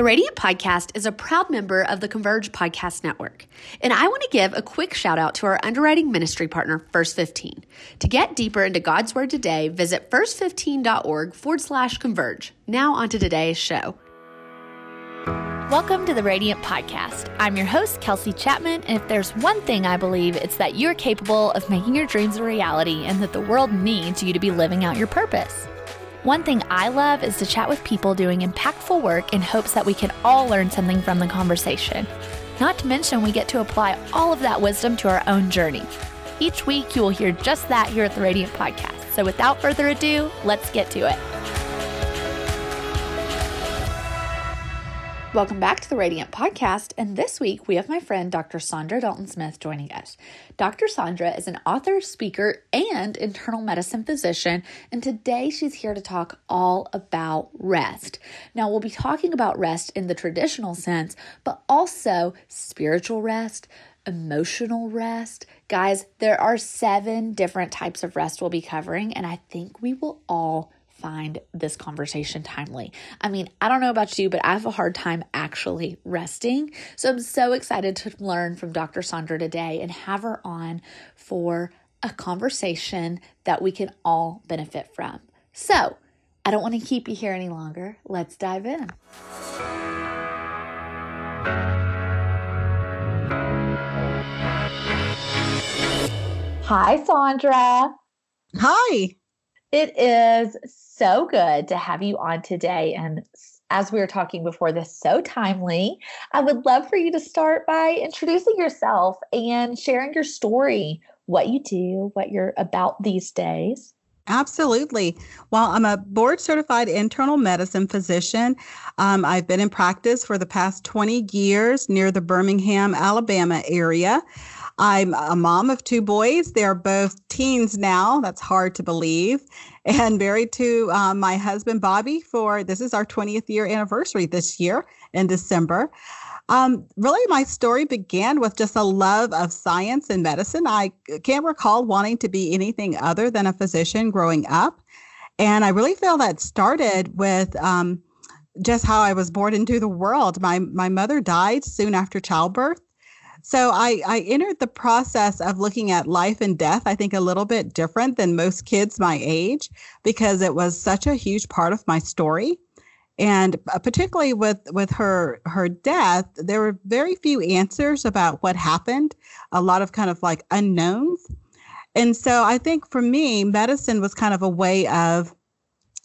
The Radiant Podcast is a proud member of the Converge Podcast Network. And I want to give a quick shout out to our underwriting ministry partner, First 15. To get deeper into God's Word today, visit first15.org forward slash converge. Now, on to today's show. Welcome to the Radiant Podcast. I'm your host, Kelsey Chapman, and if there's one thing I believe, it's that you're capable of making your dreams a reality and that the world needs you to be living out your purpose. One thing I love is to chat with people doing impactful work in hopes that we can all learn something from the conversation. Not to mention, we get to apply all of that wisdom to our own journey. Each week, you will hear just that here at the Radiant Podcast. So without further ado, let's get to it. Welcome back to the Radiant Podcast. And this week we have my friend Dr. Saundra Dalton Smith joining us. Dr. Saundra is an author, speaker, and internal medicine physician. And today she's here to talk all about rest. Now, we'll be talking about rest in the traditional sense, but also spiritual rest, emotional rest. Guys, there are seven different types of rest we'll be covering, and I think we will all find this conversation timely. I mean, I don't know about you, but I have a hard time actually resting. So I'm so excited to learn from Dr. Saundra today and have her on for a conversation that we can all benefit from. So I don't want to keep you here any longer. Let's dive in. Hi, Saundra. Hi. It is so good to have you on today. And as we were talking before this, so timely. I would love for you to start by introducing yourself and sharing your story, what you do, what you're about these days. Absolutely. Well, I'm a board certified internal medicine physician. Um, I've been in practice for the past 20 years near the Birmingham, Alabama area. I'm a mom of two boys. They're both teens now. That's hard to believe. And married to um, my husband, Bobby, for this is our 20th year anniversary this year in December. Um, really, my story began with just a love of science and medicine. I can't recall wanting to be anything other than a physician growing up. And I really feel that started with um, just how I was born into the world. My, my mother died soon after childbirth. So I, I entered the process of looking at life and death, I think a little bit different than most kids my age, because it was such a huge part of my story. And uh, particularly with, with her her death, there were very few answers about what happened, a lot of kind of like unknowns. And so I think for me, medicine was kind of a way of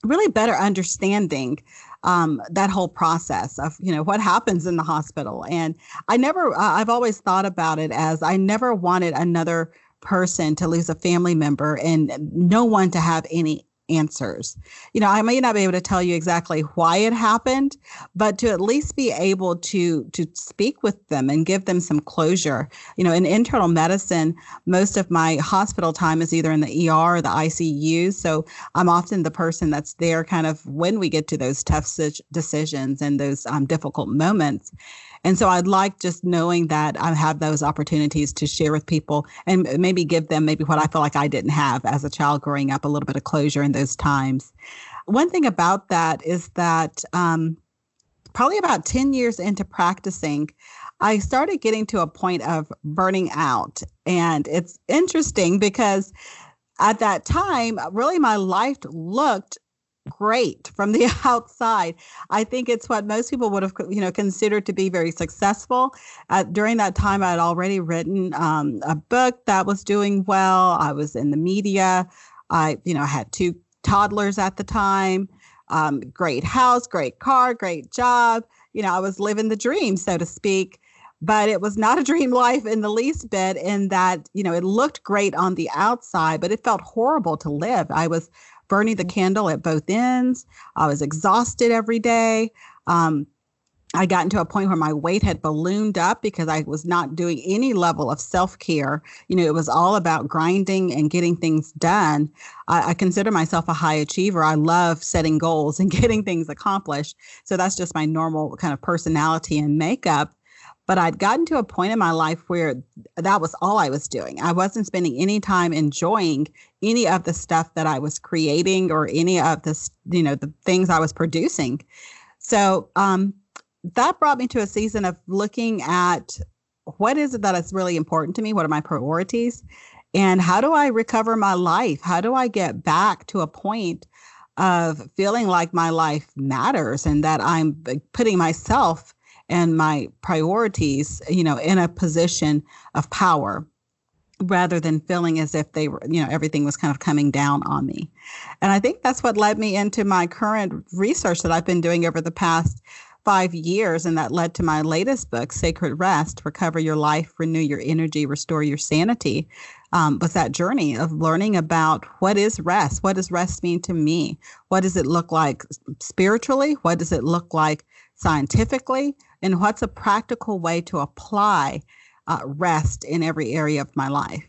really better understanding um, that whole process of you know what happens in the hospital. And i never uh, i've always thought about it as i never wanted another person to lose a family member and no one to have any answers. You know, I may not be able to tell you exactly why it happened, but to at least be able to to speak with them and give them some closure. You know, in internal medicine, most of my hospital time is either in the ER or the ICU, so I'm often the person that's there kind of when we get to those tough decisions and those um, difficult moments. And so I'd like just knowing that I have those opportunities to share with people and maybe give them maybe what I feel like I didn't have as a child growing up, a little bit of closure in those times. One thing about that is that um, probably about 10 years into practicing, I started getting to a point of burning out. And it's interesting because at that time, really my life looked great from the outside. I think it's what most people would have, you know, considered to be very successful. Uh, during that time, I had already written um, a book that was doing well. I was in the media. I, you know, had two toddlers at the time. Um, great house, great car, great job. You know, I was living the dream, so to speak. But it was not a dream life in the least bit, in that, you know, it looked great on the outside, but it felt horrible to live. I was burning the mm-hmm. candle at both ends. I was exhausted every day. Um, I got into a point where my weight had ballooned up because I was not doing any level of self care. You know, it was all about grinding and getting things done. I, I, consider myself a high achiever. I love setting goals and getting things accomplished. So that's just my normal kind of personality and makeup. But I'd gotten to a point in my life where that was all I was doing. I wasn't spending any time enjoying any of the stuff that I was creating or any of the, you know, the things I was producing. So, um, that brought me to a season of looking at what is it that is really important to me? What are my priorities? And how do I recover my life? How do I get back to a point of feeling like my life matters and that I'm putting myself and my priorities, you know, in a position of power rather than feeling as if they were, you know, everything was kind of coming down on me. And I think that's what led me into my current research that I've been doing over the past five years. And that led to my latest book, Sacred Rest Recover Your Life, Renew Your Energy, Restore Your Sanity. Um, was that journey of learning about what is rest? What does rest mean to me? What does it look like spiritually? What does it look like scientifically? And what's a practical way to apply uh, rest in every area of my life.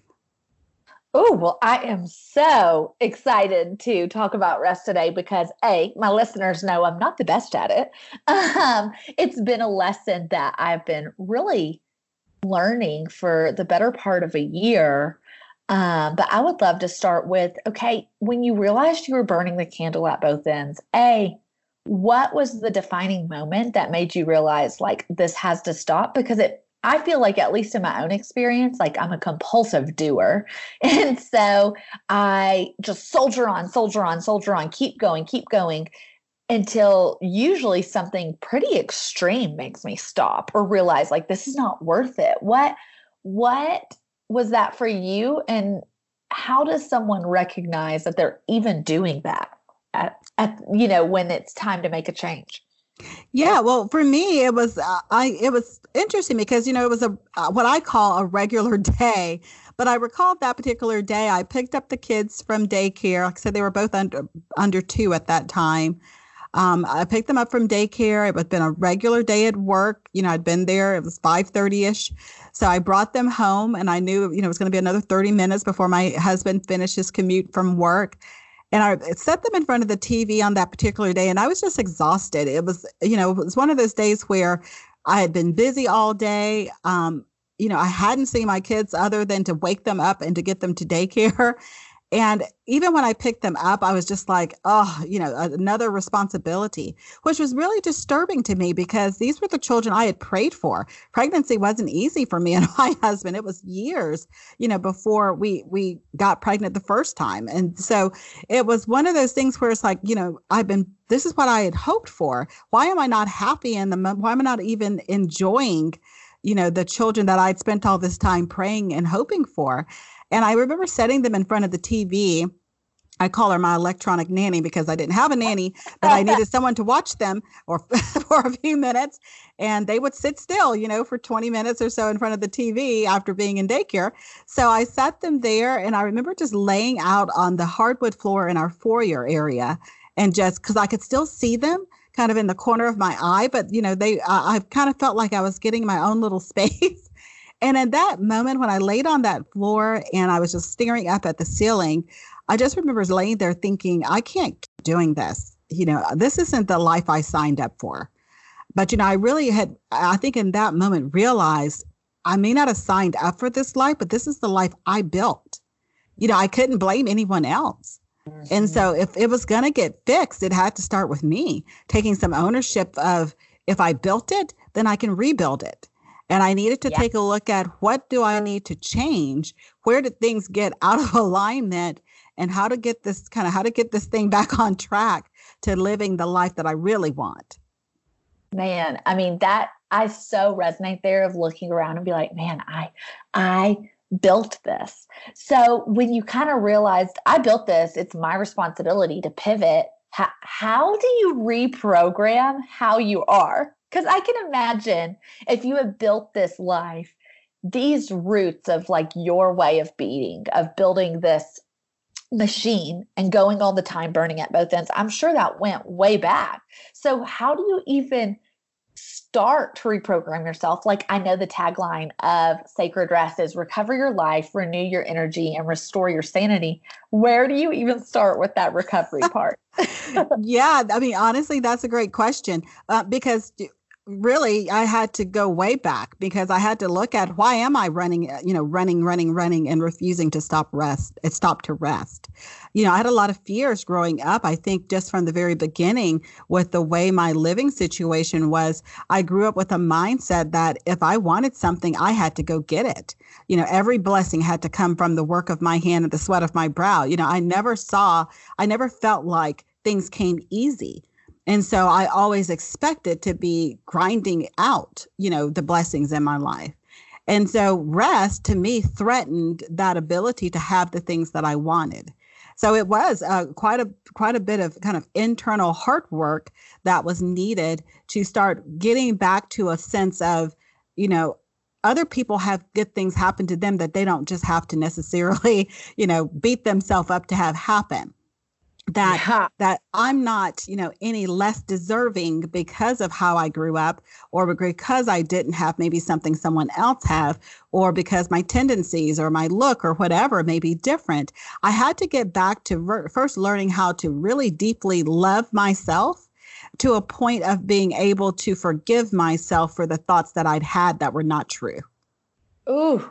Oh, well, I am so excited to talk about rest today because A, my listeners know I'm not the best at it. Um, it's been a lesson that I've been really learning for the better part of a year. Um, but I would love to start with okay, when you realized you were burning the candle at both ends, A, what was the defining moment that made you realize like this has to stop? Because it I feel like, at least in my own experience, like I'm a compulsive doer. And so I just soldier on, soldier on, soldier on, keep going, keep going until usually something pretty extreme makes me stop or realize like this is not worth it. What what was that for you and how does someone recognize that they're even doing that at, at you know when it's time to make a change? Yeah, well, for me, it was uh, I it was interesting because you know it was a uh, what I call a regular day, but I recalled that particular day I picked up the kids from daycare. Like I said, they were both under under two at that time. Um, I picked them up from daycare. It had been a regular day at work. You know, I'd been there. It was five thirty ish, so I brought them home, and I knew you know it was going to be another thirty minutes before my husband finished his commute from work and I set them in front of the TV on that particular day, and I was just exhausted. It was, you know, it was one of those days where I had been busy all day. Um, you know, I hadn't seen my kids other than to wake them up and to get them to daycare. And even when I picked them up, I was just like, oh, you know, another responsibility, which was really disturbing to me because these were the children I had prayed for. Pregnancy wasn't easy for me and my husband. It was years, you know, before we we got pregnant the first time. And so it was one of those things where it's like, you know, I've been this is what I had hoped for. Why am I not happy in the why am I not even enjoying, you know, the children that I'd spent all this time praying and hoping for? And I remember setting them in front of the TV. I call her my electronic nanny because I didn't have a nanny, but I needed someone to watch them or for a few minutes. And they would sit still, you know, for 20 minutes or so in front of the TV after being in daycare. So I sat them there and I remember just laying out on the hardwood floor in our foyer area and just because I could still see them kind of in the corner of my eye, but you know, they, I, I kind of felt like I was getting my own little space. And at that moment, when I laid on that floor and I was just staring up at the ceiling, I just remember laying there thinking, I can't keep doing this. You know, this isn't the life I signed up for. But, you know, I really had, I think in that moment realized I may not have signed up for this life, but this is the life I built. You know, I couldn't blame anyone else. Mm-hmm. And so if it was going to get fixed, it had to start with me taking some ownership of if I built it, then I can rebuild it. And I needed to take a look at what do I need to change? Where did things get out of alignment? And how to get this kind of how to get this thing back on track to living the life that I really want. Man, I mean that I so resonate there of looking around and be like, man, I I built this. So when you kind of realized I built this, it's my responsibility to pivot. How, how do you reprogram how you are? Because I can imagine if you have built this life, these roots of like your way of being, of building this machine and going all the time burning at both ends, I'm sure that went way back. So, how do you even start to reprogram yourself? Like, I know the tagline of Sacred Rest is recover your life, renew your energy, and restore your sanity. Where do you even start with that recovery part? yeah, I mean, honestly, that's a great question uh, because really I had to go way back because I had to look at why am I running, you know, running, running, running and refusing to stop rest, uh, stop to rest. You know, I had a lot of fears growing up. I think just from the very beginning with the way my living situation was, I grew up with a mindset that if I wanted something, I had to go get it. You know, every blessing had to come from the work of my hand and the sweat of my brow. You know, I never saw, I never felt like things came easy and so I always expected to be grinding out, you know, the blessings in my life. And so rest to me threatened that ability to have the things that I wanted. So it was uh, quite a quite a bit of kind of internal heart work that was needed to start getting back to a sense of, you know, other people have good things happen to them that they don't just have to necessarily, you know, beat themselves up to have happen that yeah. that I'm not, you know, any less deserving because of how I grew up or because I didn't have maybe something someone else have or because my tendencies or my look or whatever may be different. I had to get back to ver- first learning how to really deeply love myself to a point of being able to forgive myself for the thoughts that I'd had that were not true. Ooh,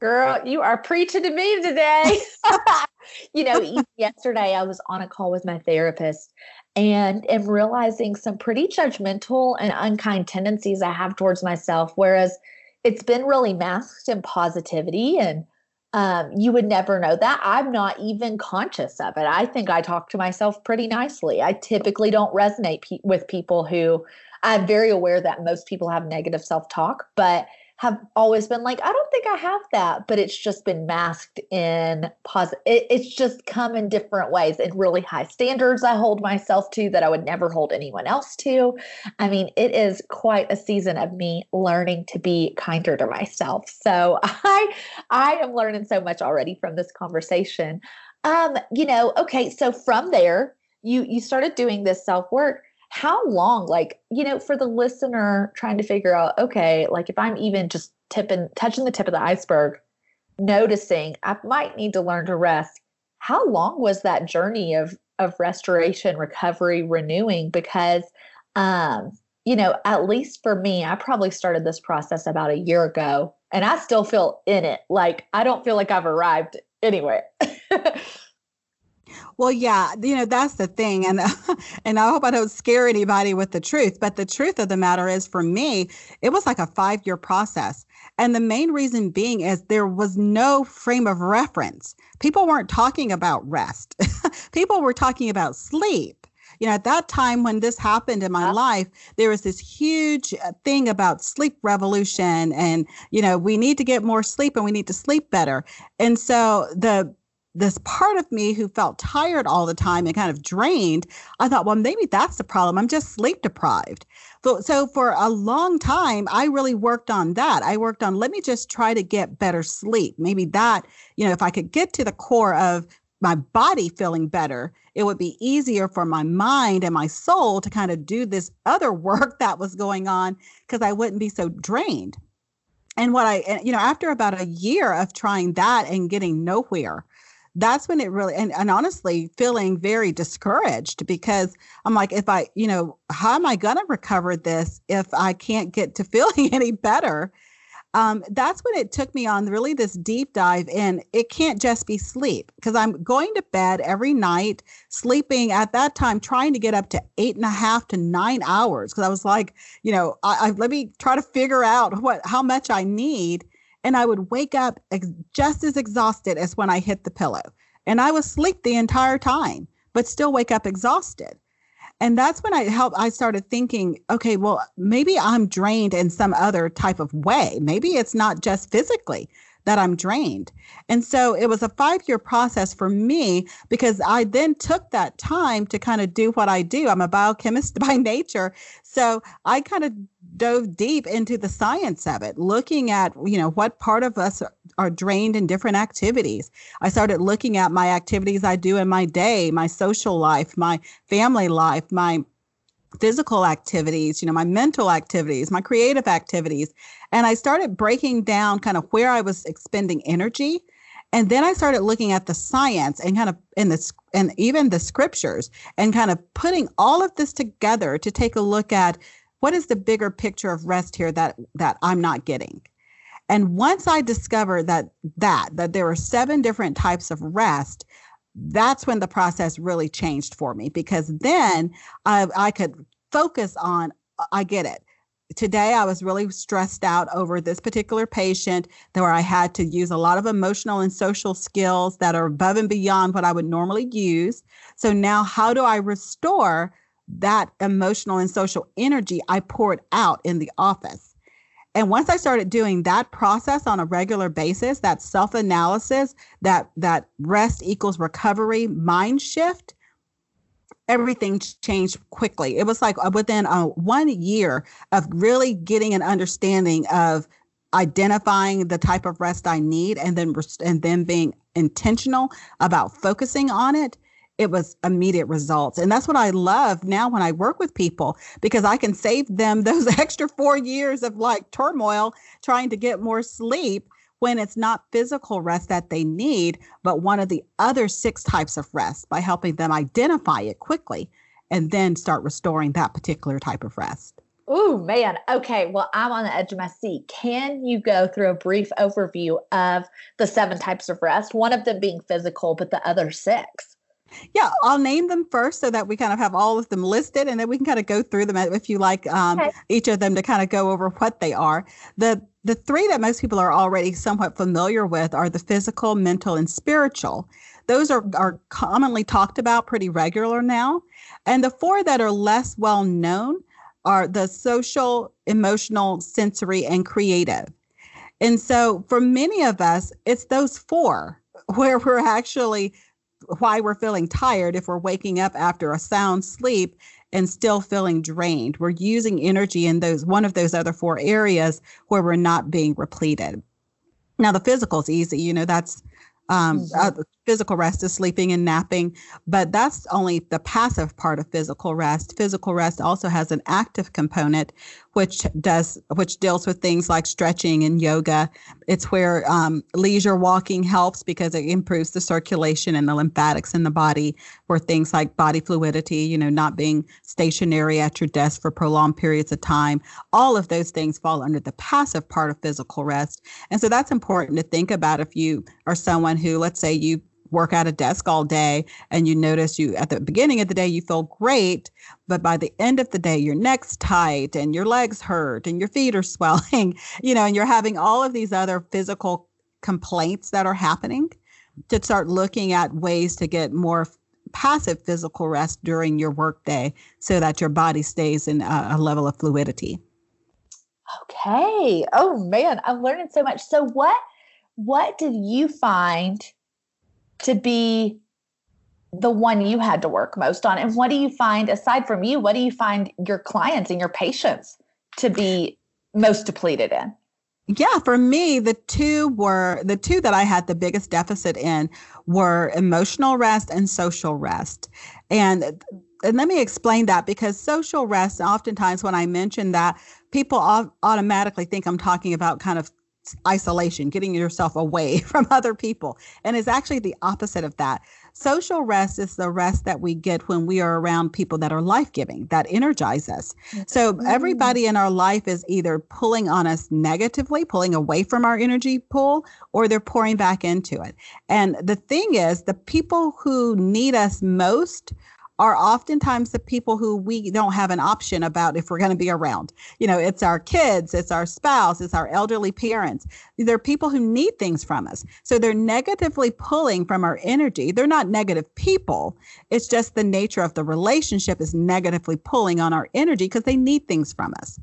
girl, you are preaching to me today. you know, yesterday I was on a call with my therapist and am realizing some pretty judgmental and unkind tendencies I have towards myself. Whereas it's been really masked in positivity and um, you would never know that. I'm not even conscious of it. I think I talk to myself pretty nicely. I typically don't resonate pe- with people who I'm very aware that most people have negative self talk, but have always been like, I don't think I have that, but it's just been masked in positive. It, it's just come in different ways and really high standards I hold myself to that I would never hold anyone else to. I mean, it is quite a season of me learning to be kinder to myself. So I, I am learning so much already from this conversation. Um, you know, okay, so from there, you you started doing this self work how long like you know for the listener trying to figure out okay like if i'm even just tipping touching the tip of the iceberg noticing i might need to learn to rest. How long was that journey of of restoration recovery renewing? Because um you know at least for me i probably started this process about a year ago and i still feel in it. Like i don't feel like i've arrived anywhere Well, yeah, you know that's the thing, and and I hope I don't scare anybody with the truth. But the truth of the matter is, for me, it was like a five year process, and the main reason being is there was no frame of reference. People weren't talking about rest. People were talking about sleep. You know, at that time when this happened in my yeah. life, there was this huge uh, thing about sleep revolution, and you know, we need to get more sleep and we need to sleep better. And so the this part of me who felt tired all the time and kind of drained, I thought, well, maybe that's the problem. I'm just sleep deprived. So, so for a long time, I really worked on that. I worked on, let me just try to get better sleep. Maybe that, you know, if I could get to the core of my body feeling better, it would be easier for my mind and my soul to kind of do this other work that was going on because I wouldn't be so drained. And what I, you know, after about a year of trying that and getting nowhere, that's when it really and, and honestly feeling very discouraged because i'm like if i you know how am i going to recover this if i can't get to feeling any better? Um, that's when it took me on really this deep dive in it can't just be sleep because i'm going to bed every night sleeping at that time trying to get up to eight and a half to nine hours because i was like you know I, I, let me try to figure out what how much i need and I would wake up ex- just as exhausted as when I hit the pillow. And I was asleep the entire time, but still wake up exhausted. And that's when I helped I started thinking, okay, well, maybe I'm drained in some other type of way. Maybe it's not just physically that I'm drained. And so it was a five year process for me because I then took that time to kind of do what I do. I'm a biochemist by nature. So I kind of dove deep into the science of it, looking at, you know, what part of us are drained in different activities. I started looking at my activities I do in my day, my social life, my family life, my physical activities, you know, my mental activities, my creative activities. And I started breaking down kind of where I was expending energy. And then I started looking at the science and kind of in the and even the scriptures and kind of putting all of this together to take a look at what is the bigger picture of rest here that that I'm not getting? And once I discovered that that that there were seven different types of rest, that's when the process really changed for me because then I, I could focus on I get it. Today, I was really stressed out over this particular patient where I had to use a lot of emotional and social skills that are above and beyond what I would normally use. So, now how do I restore that emotional and social energy I poured out in the office. And once I started doing that process on a regular basis, that self-analysis, that that rest equals recovery mind shift, everything changed quickly. It was like uh, within uh, one year of really getting an understanding of identifying the type of rest I need, and then and then being intentional about focusing on it it was immediate results. And that's what I love now when I work with people because I can save them those extra four years of like turmoil trying to get more sleep when it's not physical rest that they need, but one of the other six types of rest by helping them identify it quickly and then start restoring that particular type of rest. Oh man. Okay. Well, I'm on the edge of my seat. Can you go through a brief overview of the seven types of rest? One of them being physical, but the other six. Yeah, I'll name them first so that we kind of have all of them listed, and then we can kind of go through them if you like um, okay. each of them to kind of go over what they are. The the three that most people are already somewhat familiar with are the physical, mental, and spiritual. Those are, are commonly talked about pretty regular now. And the four that are less well known are the social, emotional, sensory, and creative. And so for many of us, it's those four where we're actually why we're feeling tired if we're waking up after a sound sleep and still feeling drained. We're using energy in those one of those other four areas where we're not being repleted. Now the physical is easy, you know, that's um, mm-hmm. uh, physical rest is sleeping and napping, but that's only the passive part of physical rest. Physical rest also has an active component, which does which deals with things like stretching and yoga. It's where um, leisure walking helps because it improves the circulation and the lymphatics in the body. Where things like body fluidity, you know, not being stationary at your desk for prolonged periods of time, all of those things fall under the passive part of physical rest. And so that's important to think about if you are someone who, let's say, you work at a desk all day and you notice you at the beginning of the day you feel great but by the end of the day your neck's tight and your legs hurt and your feet are swelling you know and you're having all of these other physical complaints that are happening to start looking at ways to get more passive physical rest during your workday so that your body stays in a, a level of fluidity. Okay. Oh man. I'm learning so much. So what what did you find to be the one you had to work most on? And what do you find, aside from you, what do you find your clients and your patients to be most depleted in? Yeah, for me, the two were the two that I had the biggest deficit in were emotional rest and social rest. And and let me explain that because social rest, oftentimes when I mention that, people automatically think I'm talking about kind of isolation, getting yourself away from other people. And it's actually the opposite of that. Social rest is the rest that we get when we are around people that are life giving, that energize us. So mm. everybody in our life is either pulling on us negatively, pulling away from our energy pool, or they're pouring back into it. And the thing is, the people who need us most are oftentimes the people who we don't have an option about if we're going to be around. You know, it's our kids, it's our spouse, it's our elderly parents. They're people who need things from us. So they're negatively pulling from our energy. They're not negative people. It's just the nature of the relationship is negatively pulling on our energy because they need things from us.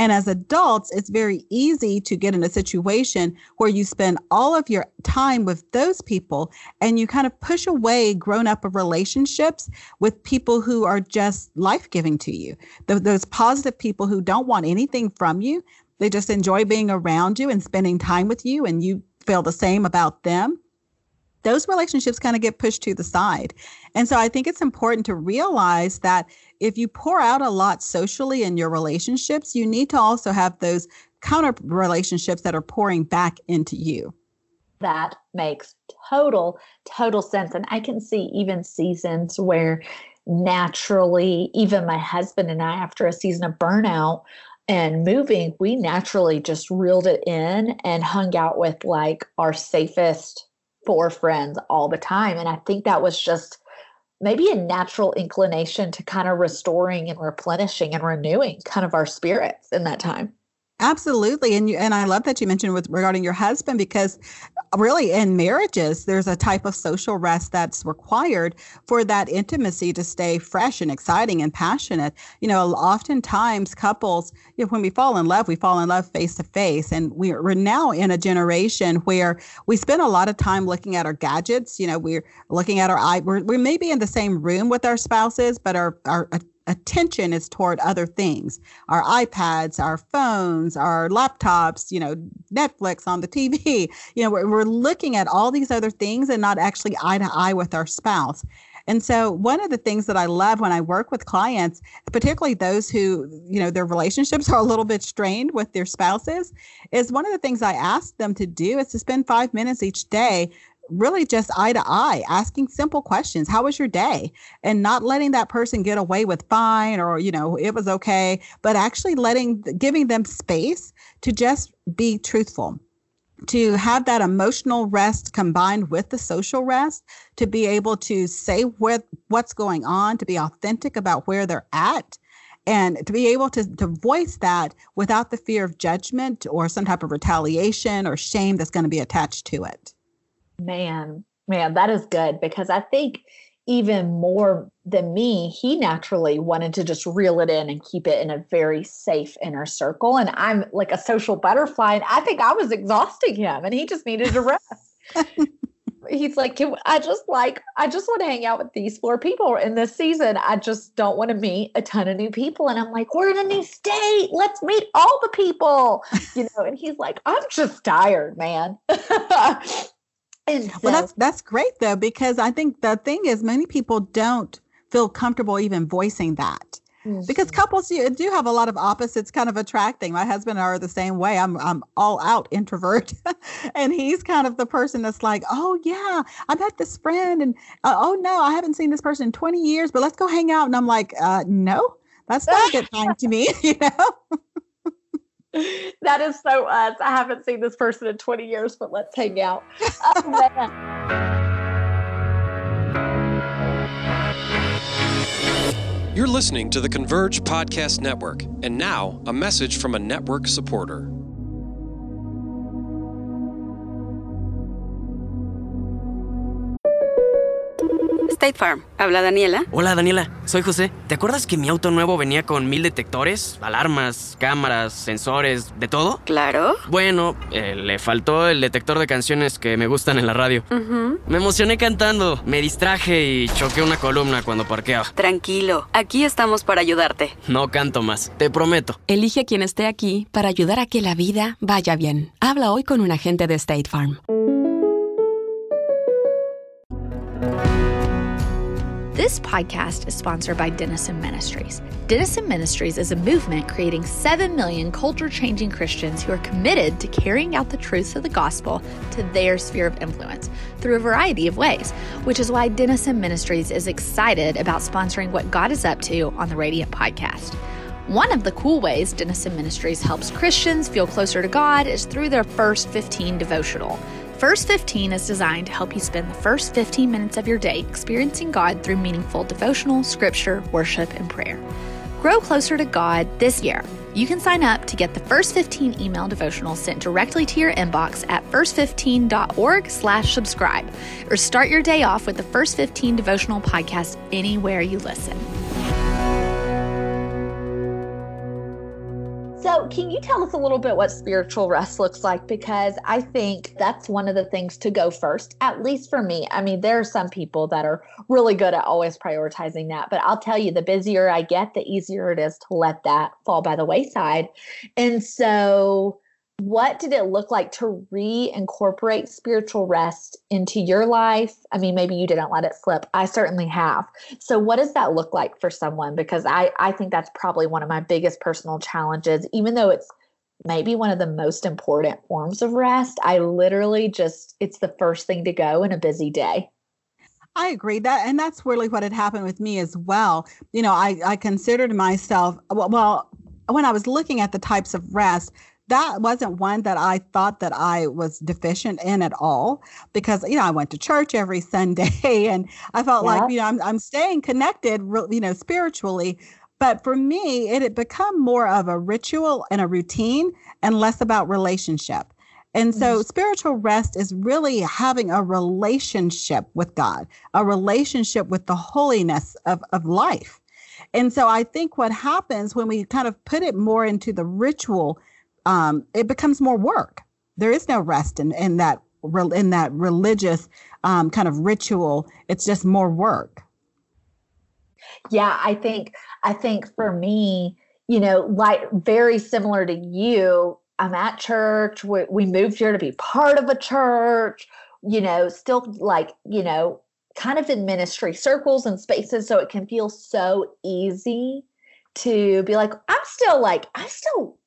And as adults, it's very easy to get in a situation where you spend all of your time with those people and you kind of push away grown up relationships with people who are just life giving to you. those positive people who don't want anything from you. They just enjoy being around you and spending time with you, and you feel the same about them those relationships kind of get pushed to the side. And so I think it's important to realize that if you pour out a lot socially in your relationships, you need to also have those counter relationships that are pouring back into you. That makes total, total sense. And I can see even seasons where naturally, even my husband and I, after a season of burnout and moving, we naturally just reeled it in and hung out with like our safest four friends all the time. And I think that was just maybe a natural inclination to kind of restoring and replenishing and renewing kind of our spirits in that time. Absolutely. And you and I love that you mentioned with regarding your husband because really in marriages there's a type of social rest that's required for that intimacy to stay fresh and exciting and passionate. You know, oftentimes couples, you know, when we fall in love, we fall in love face to face. And we're, now in a generation where we spend a lot of time looking at our gadgets. You know, we're looking at our eye, we're, we may be in the same room with our spouses, but our, our attention is toward other things. Our ipads our phones our laptops you know netflix on the tv you know we're, we're looking at all these other things and not actually eye to eye with our spouse. And so one of the things that I love when I work with clients, particularly those who, you know, their relationships are a little bit strained with their spouses, is one of the things I ask them to do is to spend 5 minutes each day really just eye to eye, asking simple questions. How was your day? And not letting that person get away with fine or, you know, it was okay, but actually letting, giving them space to just be truthful to have that emotional rest combined with the social rest to be able to say what what's going on to be authentic about where they're at and to be able to, to voice that without the fear of judgment or some type of retaliation or shame that's going to be attached to it Man, man, that is good because I think even more than me, he naturally wanted to just reel it in and keep it in a very safe inner circle. And I'm like a social butterfly. And I think I was exhausting him and he just needed to rest. He's like, I just like, I just want to hang out with these four people in this season. I just don't want to meet a ton of new people. And I'm like, we're in a new state. Let's meet all the people, you know? And he's like, I'm just tired, man. Well, that's that's great though because I think the thing is many people don't feel comfortable even voicing that. Mm-hmm. Because couples do, do have a lot of opposites kind of attracting. My husband and I are the same way. I'm I'm all out introvert, and he's kind of the person that's like, oh yeah, I met this friend, and uh, oh no, I haven't seen this person in 20 years, but let's go hang out. And I'm like, uh, no, that's not a good time to me, you know that is so us. I haven't seen this person in 20 years, but let's hang out. Oh, You're listening to the Converge Podcast Network, and now a message from a network supporter. State Farm. Habla Daniela. Hola Daniela, soy José. ¿Te acuerdas que mi auto nuevo venía con mil detectores, alarmas, cámaras, sensores, de todo? Claro. Bueno, eh, le faltó el detector de canciones que me gustan en la radio. Me emocioné cantando, me distraje y choqué una columna cuando parqueaba. Tranquilo, aquí estamos para ayudarte. No canto más, te prometo. Elige a quien esté aquí para ayudar a que la vida vaya bien. Habla hoy con un agente de State Farm. This podcast is sponsored by Denison Ministries. Denison Ministries is a movement creating 7 million culture changing Christians who are committed to carrying out the truths of the gospel to their sphere of influence through a variety of ways, which is why Denison Ministries is excited about sponsoring what God is up to on the Radiant podcast. One of the cool ways Denison Ministries helps Christians feel closer to God is through their First 15 devotional. First 15 is designed to help you spend the first 15 minutes of your day experiencing God through meaningful devotional, scripture, worship, and prayer. Grow closer to God this year. You can sign up to get the first 15 email devotional sent directly to your inbox at first15.org slash subscribe or start your day off with the First 15 devotional podcast anywhere you listen. So, can you tell us a little bit what spiritual rest looks like? Because I think that's one of the things to go first, at least for me. I mean, there are some people that are really good at always prioritizing that, but I'll tell you, the busier I get, the easier it is to let that fall by the wayside. And so, what did it look like to reincorporate spiritual rest into your life? I mean, maybe you didn't let it slip. I certainly have. So, what does that look like for someone? Because I, I think that's probably one of my biggest personal challenges, even though it's maybe one of the most important forms of rest. I literally just, it's the first thing to go in a busy day. I agree that, and that's really what had happened with me as well. You know, I I considered myself well, well when I was looking at the types of rest, that wasn't one that I thought that I was deficient in at all because you know I went to church every Sunday and I felt yeah. like you know I'm I'm staying connected you know spiritually but for me it had become more of a ritual and a routine and less about relationship and so mm-hmm. spiritual rest is really having a relationship with God a relationship with the holiness of of life and so I think what happens when we kind of put it more into the ritual um, it becomes more work. There is no rest in, in that in that religious um, kind of ritual. It's just more work. Yeah, I think I think for me, you know, like very similar to you, I'm at church. We, we moved here to be part of a church. You know, still like you know, kind of in ministry circles and spaces, so it can feel so easy to be like, I'm still like, I still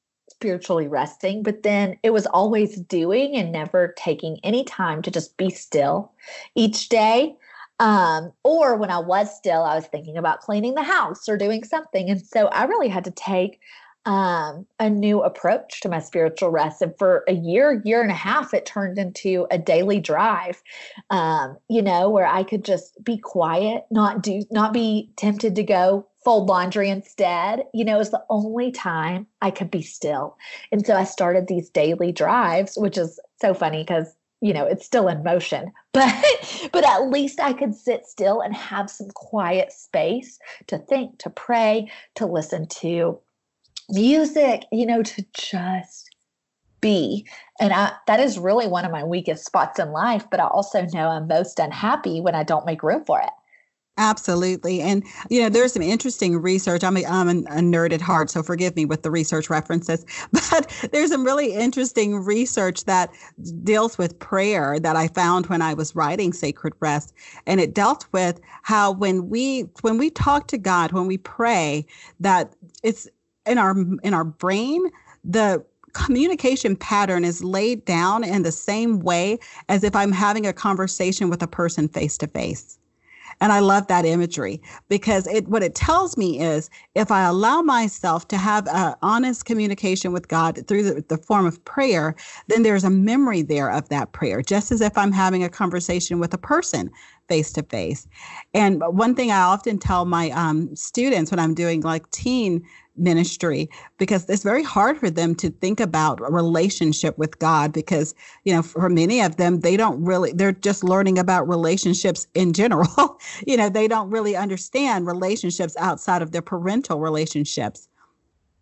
spiritually resting, but then it was always doing and never taking any time to just be still each day. Um, or when I was still, I was thinking about cleaning the house or doing something. And so I really had to take um, a new approach to my spiritual rest. And for a year, year and a half, it turned into a daily drive, um, you know, where I could just be quiet, not do, not be tempted to go fold laundry instead. You know, was the only time I could be still. And so I started these daily drives, which is so funny because you know it's still in motion but but at least i could sit still and have some quiet space to think to pray to listen to music you know to just be and I, that is really one of my weakest spots in life but i also know i'm most unhappy when i don't make room for it Absolutely. And, you know, there's some interesting research. I'm a, I'm a nerd at heart, so forgive me with the research references, but there's some really interesting research that deals with prayer that I found when I was writing Sacred Rest. And it dealt with how when we, when we talk to God, when we pray, that it's in our, in our brain, the communication pattern is laid down in the same way as if I'm having a conversation with a person face to face. And I love that imagery because it what it tells me is if I allow myself to have an honest communication with God through the, the form of prayer, then there's a memory there of that prayer, just as if I'm having a conversation with a person face to face. And one thing I often tell my um, students when I'm doing like teen ministry because it's very hard for them to think about a relationship with God because, you know, for many of them, they don't really, they're just learning about relationships in general. you know, they don't really understand relationships outside of their parental relationships.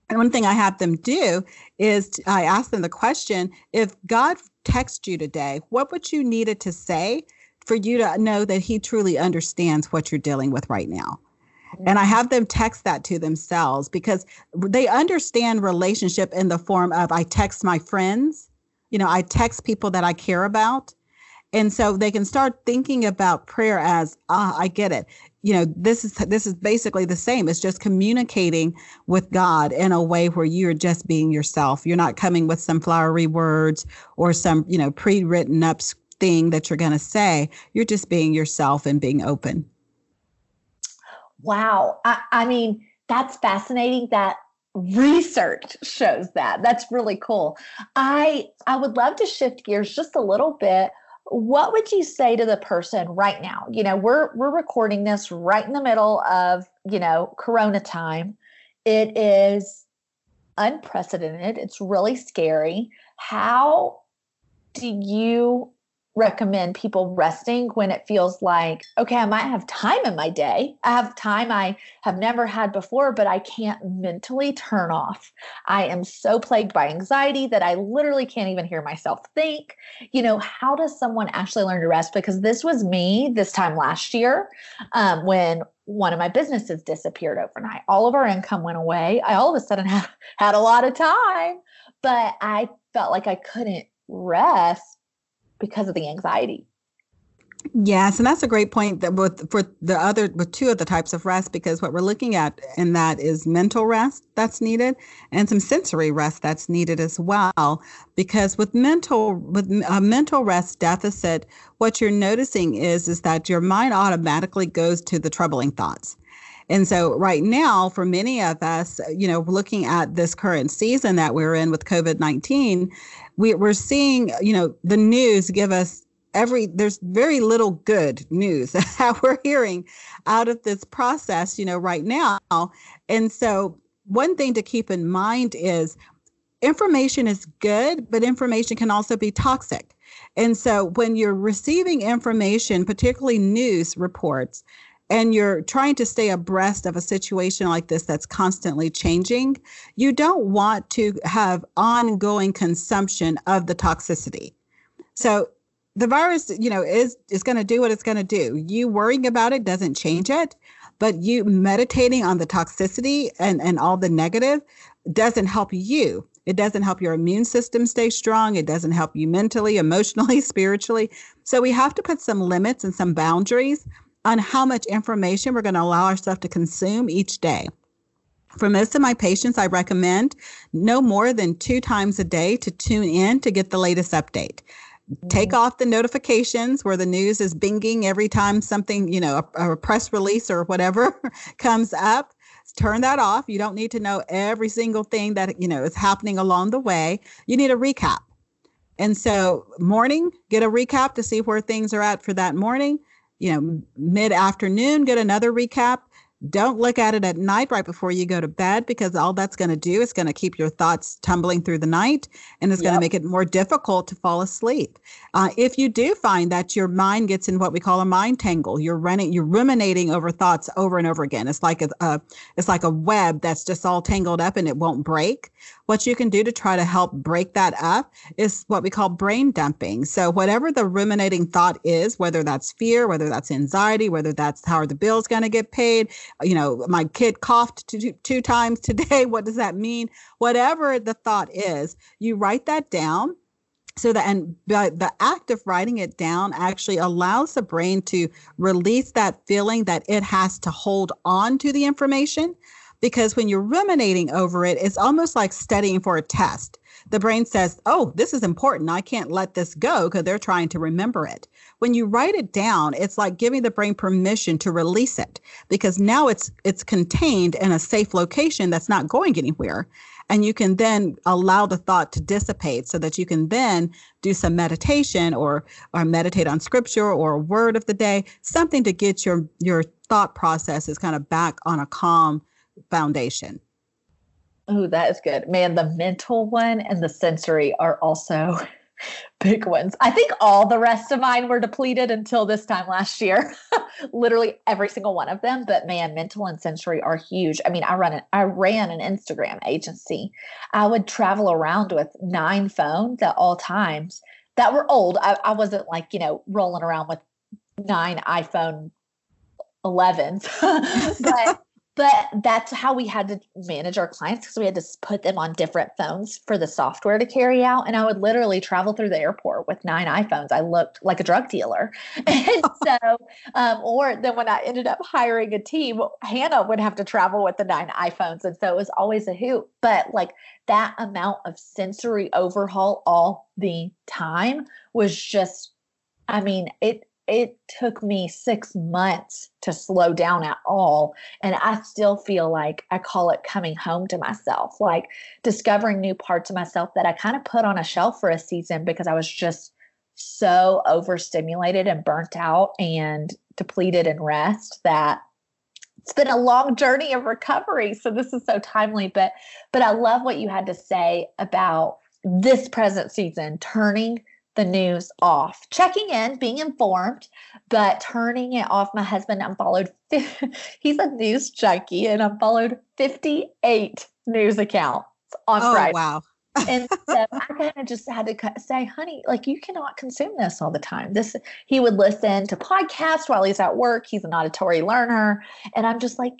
And one thing I have them do is I ask them the question if God texts you today, what would you need it to say for you to know that He truly understands what you're dealing with right now? And I have them text that to themselves because they understand relationship in the form of I text my friends, you know, I text people that I care about. And so they can start thinking about prayer as, ah, I get it. You know, this is this is basically the same. It's just communicating with God in a way where you're just being yourself. You're not coming with some flowery words or some, you know, pre-written up thing that you're going to say. You're just being yourself and being open. Wow. I, I mean, that's fascinating that research shows that. That's really cool. I I would love to shift gears just a little bit. What would you say to the person right now? You know, we're we're recording this right in the middle of, you know, corona time. It is unprecedented. It's really scary. How do you recommend people resting when it feels like, okay, I might have time in my day. I have time I have never had before, but I can't mentally turn off. I am so plagued by anxiety that I literally can't even hear myself think. You know, how does someone actually learn to rest? Because this was me this time last year um, when one of my businesses disappeared overnight. All of our income went away. I all of a sudden had, had a lot of time, but I felt like I couldn't rest because of the anxiety. Yes, and that's a great point that with for the other with two of the types of rest because what we're looking at in that is mental rest that's needed and some sensory rest that's needed as well because with mental with a mental rest deficit what you're noticing is is that your mind automatically goes to the troubling thoughts. And so, right now, for many of us, you know, looking at this current season that we're in with COVID 19, we, we're seeing, you know, the news give us every there's very little good news that we're hearing out of this process you know right now. And so one thing to keep in mind is information is good but information can also be toxic. And so when you're receiving information particularly news reports and you're trying to stay abreast of a situation like this that's constantly changing, you don't want to have ongoing consumption of the toxicity. So the virus, you know, is is going to do what it's going to do. You worrying about it doesn't change it, but you meditating on the toxicity and and all the negative doesn't help you. It doesn't help your immune system stay strong. It doesn't help you mentally, emotionally, spiritually. So we have to put some limits and some boundaries on how much information we're going to allow ourselves to consume each day. For most of my patients, I recommend no more than two times a day to tune in to get the latest update take off the notifications where the news is binging every time something, you know, a, a press release or whatever comes up. Turn that off. You don't need to know every single thing that, you know, is happening along the way. You need a recap. And so, morning, get a recap to see where things are at for that morning. You know, mid afternoon, get another recap. Don't look at it at night right before you go to bed because all that's going to do is going to keep your thoughts tumbling through the night and it's yep. going to make it more difficult to fall asleep. Uh, if you do find that your mind gets in what we call a mind tangle, you're running, you're ruminating over thoughts over and over again. It's like a, a it's like a web that's just all tangled up and it won't break. What you can do to try to help break that up is what we call brain dumping. So whatever the ruminating thought is, whether that's fear, whether that's anxiety, whether that's how are the bills going to get paid you know, my kid coughed two, two times today. What does that mean? Whatever the thought is, you write that down so that and the act of writing it down actually allows the brain to release that feeling that it has to hold on to the information because when you're ruminating over it it's almost like studying for a test the brain says oh this is important i can't let this go because they're trying to remember it when you write it down, it's like giving the brain permission to release it because now it's it's contained in a safe location that's not going anywhere. And you can then allow the thought to dissipate so that you can then do some meditation or or meditate on scripture or a word of the day, something to get your your thought processes kind of back on a calm foundation. Oh, that is good. Man, the mental one and the sensory are also big ones. I think all the rest of mine were depleted until this time last year. Literally every single one of them. But man, mental and sensory are huge. I mean, I run an, I ran an Instagram agency. I would travel around with nine phones at all times that were old. I, I wasn't like, you know, rolling around with nine iPhone 11s. but but that's how we had to manage our clients because we had to put them on different phones for the software to carry out and i would literally travel through the airport with nine iphones. I looked like a drug dealer. And so um, or then when i ended up hiring a team hannah would have to travel with the nine iphones and so it was always a hoot. But like that amount of sensory overhaul all the time was just i mean it it took me six months to slow down at all. And I still feel like I call it coming home to myself, like discovering new parts of myself that I kind of put on a shelf for a season because I was just so overstimulated and burnt out and depleted in rest that it's been a long journey of recovery so this is so timely but but i love what you had to say about this present season turning the news off, checking in, being informed, but turning it off. My husband unfollowed, he's a news junkie and unfollowed 58 news accounts on oh, Friday. Wow and so I kind of just had to say, honey, like you cannot consume this all the time. This he would listen to podcasts while he's at work. He's an auditory learner, and I'm just like,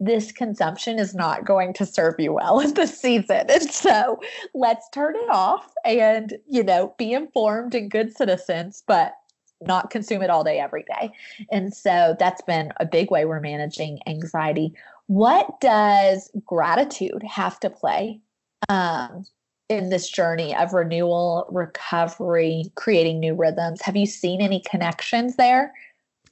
this consumption is not going to serve you well in this season. And so let's turn it off and you know be informed and good citizens, but not consume it all day every day. And so that's been a big way we're managing anxiety. What does gratitude have to play um, in this journey of renewal, recovery, creating new rhythms? Have you seen any connections there?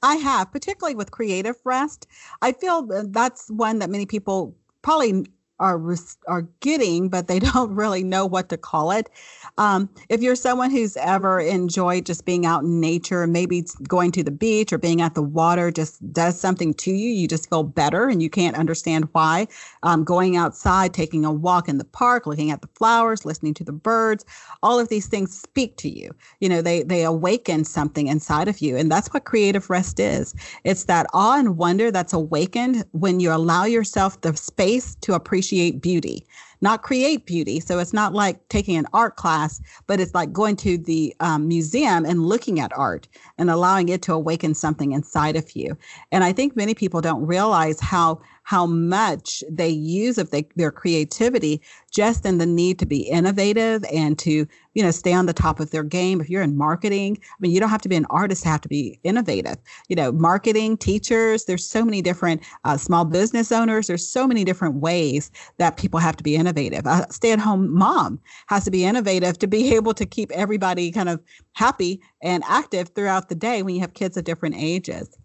I have, particularly with creative rest. I feel that's one that many people probably are are getting, but they don't really know what to call it. Um, if you're someone who's ever enjoyed just being out in nature, maybe going to the beach or being at the water just does something to you, you just feel better and you can't understand why. Um, going outside, taking a walk in the park, looking at the flowers, listening to the birds, all of these things speak to you. You know, they they awaken something inside of you, and that's what creative rest is. It's that awe and wonder that's awakened when you allow yourself the space to appreciate beauty not create beauty. So it's not like taking an art class, but it's like going to the um, museum and looking at art and allowing it to awaken something inside of you. And I think many people don't realize how how much they use of they, their creativity just in the need to be innovative and to you know stay on the top of their game. If you're in marketing i mean you don't have to be an artist to have to be innovative. You know marketing teachers there's so many different uh, small business owners. There's so many different ways that people have to be innovative. A stay-at-home mom has to be innovative to be able to keep everybody kind of happy and active throughout the day when you have kids of different ages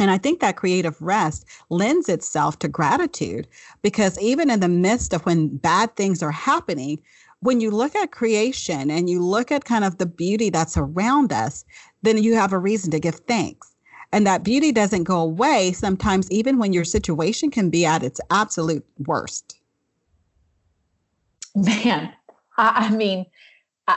and I think that creative rest lends itself to gratitude because even in the midst of when bad things are happening, when you look at creation and you look at kind of the beauty that's around us, then you have a reason to give thanks. And that beauty doesn't go away sometimes, even when your situation can be at its absolute worst. Man, I, I mean,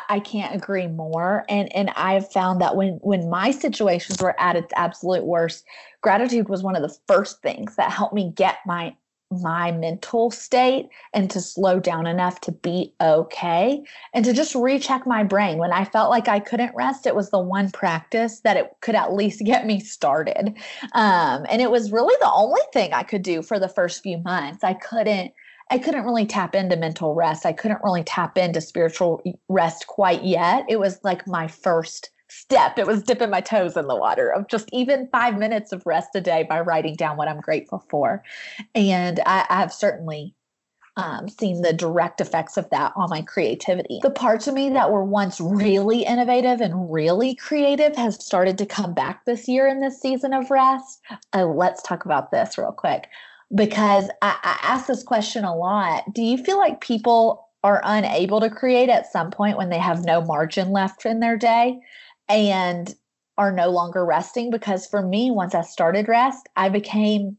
I, can't agree more. And and I've found that when when my situations were at its absolute worst, gratitude was one of the first things that helped me get my my mental state and to slow down enough to be okay and to just recheck my brain when i felt like i couldn't rest it was the one practice that it could at least get me started um, and it was really the only thing i could do for the first few months i couldn't I couldn't really tap into mental rest. I couldn't really tap into spiritual rest quite yet. It was like my first step. It was dipping my toes in the water of just even five minutes of rest a day by writing down what I'm grateful for. And I, I have certainly um, seen the direct effects of that on my creativity. The parts of me that were once really innovative and really creative has started to come back this year in this season of rest. Uh, let's talk about this real quick because I, I ask this question a lot. Do you feel like people are unable to create at some point when they have no margin left in their day and are no longer resting? Because for me, once I started rest, I became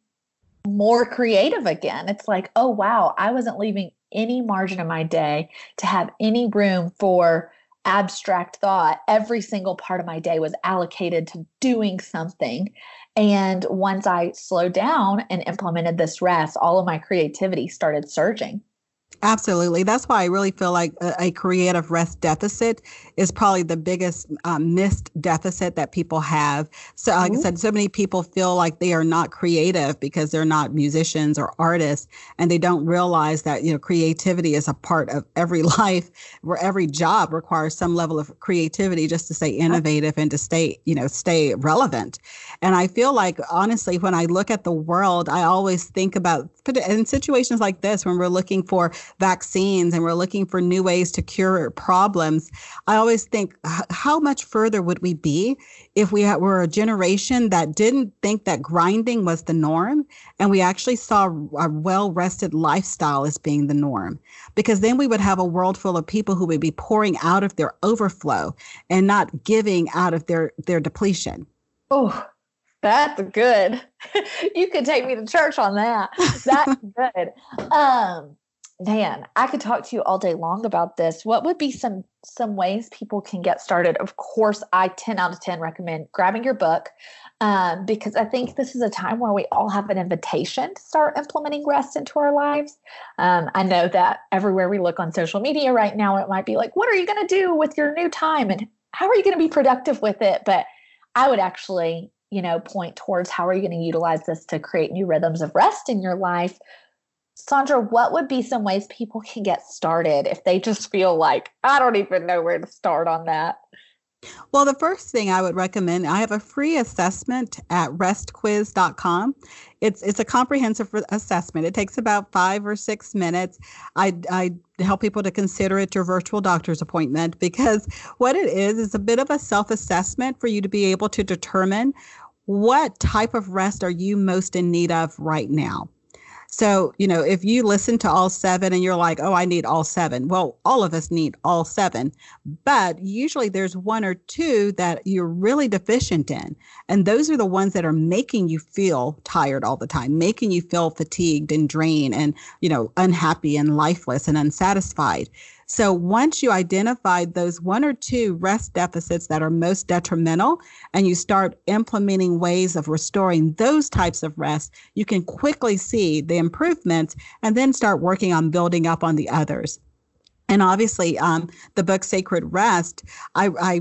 more creative again. It's like, oh, wow, I wasn't leaving any margin of my day to have any room for abstract thought. Every single part of my day was allocated to doing something. And once I slowed down and implemented this rest, all of my creativity started surging. Absolutely. That's why I really feel like a, a creative rest deficit is probably the biggest um, missed deficit that people have. So, like mm-hmm. I said, so many people feel like they are not creative because they're not musicians or artists, and they don't realize that you know creativity is a part of every life, where every job requires some level of creativity just to stay innovative and to stay you know stay relevant. And I feel like honestly, when I look at the world, I always think about in situations like this when we're looking for vaccines and we're looking for new ways to cure problems, I always think, how much further would we be if we were a generation that didn't think that grinding was the norm and we actually saw a well rested lifestyle as being the norm? Because then we would have a world full of people who would be pouring out of their overflow and not giving out of their, their depletion. Oh, that's good. you could take me to church on that. That's good. Um, man, I could talk to you all day long about this. What would be some some ways people can get started? Of course, I 10 out of 10 recommend grabbing your book um, because I think this is a time where we all have an invitation to start implementing rest into our lives. Um, I know that everywhere we look on social media right now, it might be like, what are you going to do with your new time and how are you going to be productive with it? But I would actually, you know, point towards how are you going to utilize this to create new rhythms of rest in your life Saundra, what would be some ways people can get started if they just feel like, I don't even know where to start on that? Well, the first thing I would recommend, I have a free assessment at restquiz.com. It's it's a comprehensive assessment. It takes about five or six minutes. I, I help people to consider it your virtual doctor's appointment because what it is is a bit of a self assessment for you to be able to determine what type of rest are you most in need of right now. So, you know, if you listen to all seven and you're like, oh, I need all seven, well, all of us need all seven. But usually there's one or two that you're really deficient in. And those are the ones that are making you feel tired all the time, making you feel fatigued and drained and, you know, unhappy and lifeless and unsatisfied. So once you identify those one or two rest deficits that are most detrimental and you start implementing ways of restoring those types of rest, you can quickly see the improvements and then start working on building up on the others. And obviously, um, the book Sacred Rest, I, I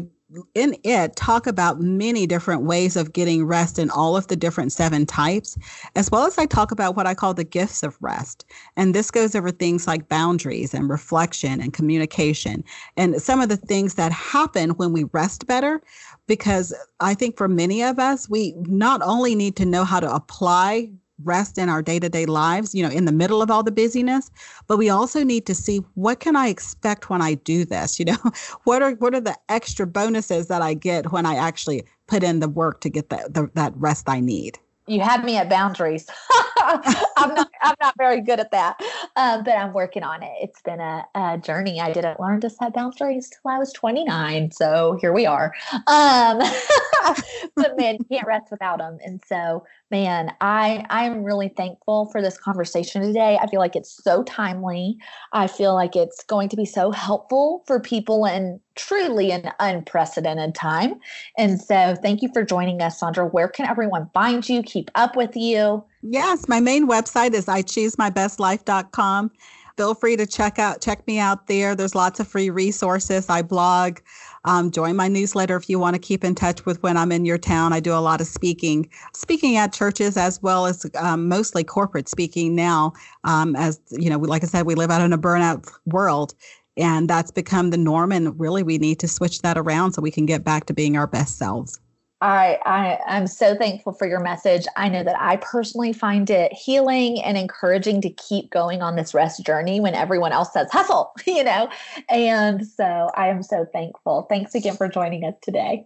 in it talk about many different ways of getting rest in all of the different seven types, as well as I talk about what I call the gifts of rest. And this goes over things like boundaries and reflection and communication and some of the things that happen when we rest better. Because I think for many of us, we not only need to know how to apply rest in our day-to-day lives you know in the middle of all the busyness. But we also need to see what can i expect when i do this? You know what are what are the extra bonuses that i get when i actually put in the work to get that the, that rest i need? You had me at boundaries. I'm not I'm not very good at that, um, but I'm working on it. It's been a, a, journey. I didn't learn to set boundaries till I was 29, so here we are. Um, but man, you can't rest without them. And so, man, I I am really thankful for this conversation today. I feel like it's so timely. I feel like it's going to be so helpful for people in truly an unprecedented time. And so, thank you for joining us, Saundra. Where can everyone find you? Keep up with you? Yes, my main website is I choose my best life.com. Feel free to check out check me out there. There's lots of free resources. I blog. Um, join my newsletter if you want to keep in touch with when I'm in your town. I do a lot of speaking, speaking at churches as well as um, mostly corporate speaking now. Um, as you know, like I said, we live out in a burnout world, and that's become the norm. And really, we need to switch that around so we can get back to being our best selves. I, I I'm so thankful for your message. I know that I personally find it healing and encouraging to keep going on this rest journey when everyone else says hustle, you know. And so I am so thankful. Thanks again for joining us today.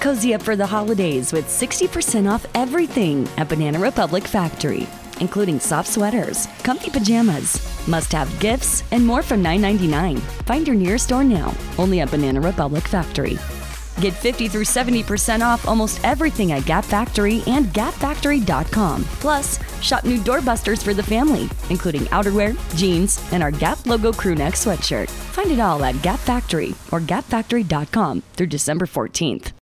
Cozy up for the holidays with 60% off everything at Banana Republic Factory including soft sweaters, comfy pajamas, must have gifts, and more from $9.99. Find your nearest store now, only at Banana Republic Factory. Get 50 through 70% off almost everything at Gap Factory and gapfactory.com. Plus, shop new doorbusters for the family, including outerwear, jeans, and our Gap logo crewneck sweatshirt. Find it all at Gap Factory or gapfactory.com through December 14th.